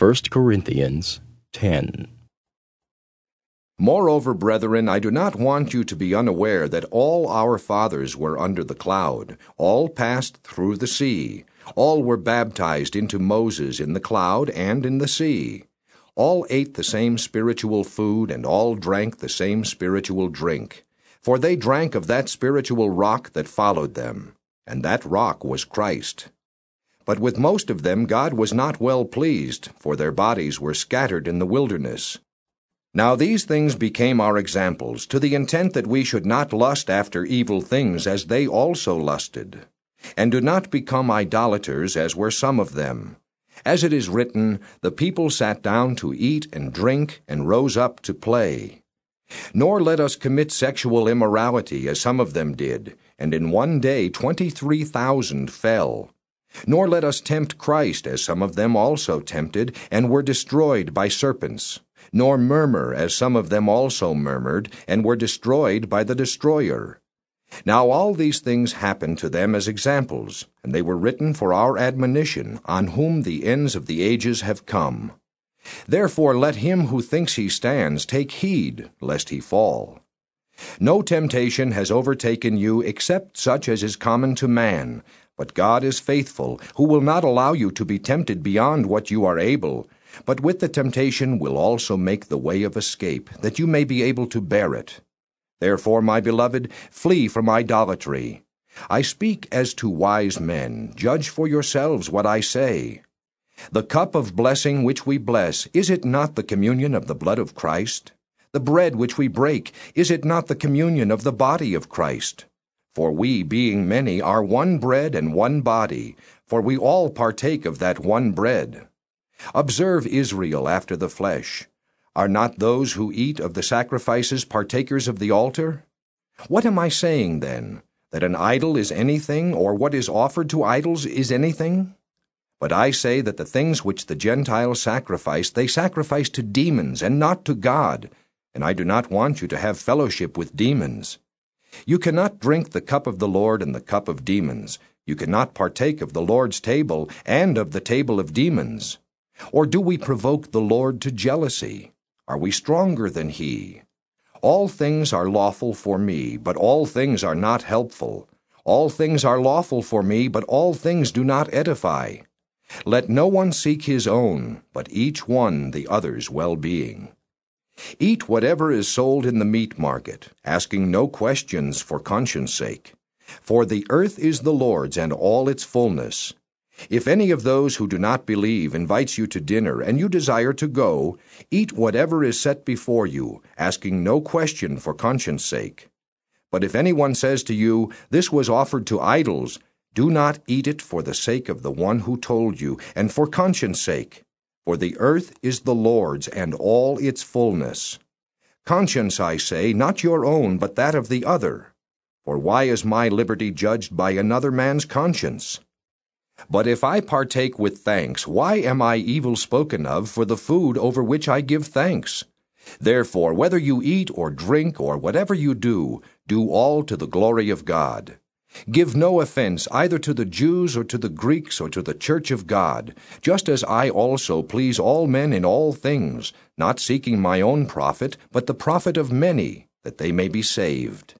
1 Corinthians 10. Moreover, brethren, I do not want you to be unaware that all our fathers were under the cloud, all passed through the sea, all were baptized into Moses in the cloud and in the sea. All ate the same spiritual food, and all drank the same spiritual drink. For they drank of that spiritual rock that followed them, and that rock was Christ. But with most of them God was not well pleased, for their bodies were scattered in the wilderness. Now these things became our examples, to the intent that we should not lust after evil things as they also lusted. And do not become idolaters as were some of them. As it is written, The people sat down to eat and drink, and rose up to play. Nor let us commit sexual immorality as some of them did, and in one day twenty three thousand fell. Nor let us tempt Christ as some of them also tempted, and were destroyed by serpents nor murmur, as some of them also murmured, and were destroyed by the destroyer. Now all these things happened to them as examples, and they were written for our admonition, on whom the ends of the ages have come. Therefore let him who thinks he stands take heed, lest he fall. No temptation has overtaken you except such as is common to man, but God is faithful, who will not allow you to be tempted beyond what you are able, but with the temptation will also make the way of escape, that you may be able to bear it. Therefore, my beloved, flee from idolatry. I speak as to wise men. Judge for yourselves what I say. The cup of blessing which we bless, is it not the communion of the blood of Christ? The bread which we break, is it not the communion of the body of Christ? For we, being many, are one bread and one body, for we all partake of that one bread. Observe Israel after the flesh. Are not those who eat of the sacrifices partakers of the altar? What am I saying then? That an idol is anything, or what is offered to idols is anything? But I say that the things which the Gentiles sacrifice, they sacrifice to demons, and not to God, and I do not want you to have fellowship with demons. You cannot drink the cup of the Lord and the cup of demons. You cannot partake of the Lord's table and of the table of demons. Or do we provoke the Lord to jealousy? Are we stronger than he? All things are lawful for me, but all things are not helpful. All things are lawful for me, but all things do not edify. Let no one seek his own, but each one the other's well being. Eat whatever is sold in the meat market, asking no questions for conscience sake. For the earth is the Lord's and all its fullness. If any of those who do not believe invites you to dinner, and you desire to go, eat whatever is set before you, asking no question for conscience sake. But if anyone says to you, This was offered to idols, do not eat it for the sake of the one who told you, and for conscience sake. For the earth is the Lord's, and all its fullness. Conscience, I say, not your own, but that of the other. For why is my liberty judged by another man's conscience? But if I partake with thanks, why am I evil spoken of for the food over which I give thanks? Therefore, whether you eat or drink or whatever you do, do all to the glory of God. Give no offense either to the Jews or to the Greeks or to the church of God, just as I also please all men in all things, not seeking my own profit, but the profit of many, that they may be saved.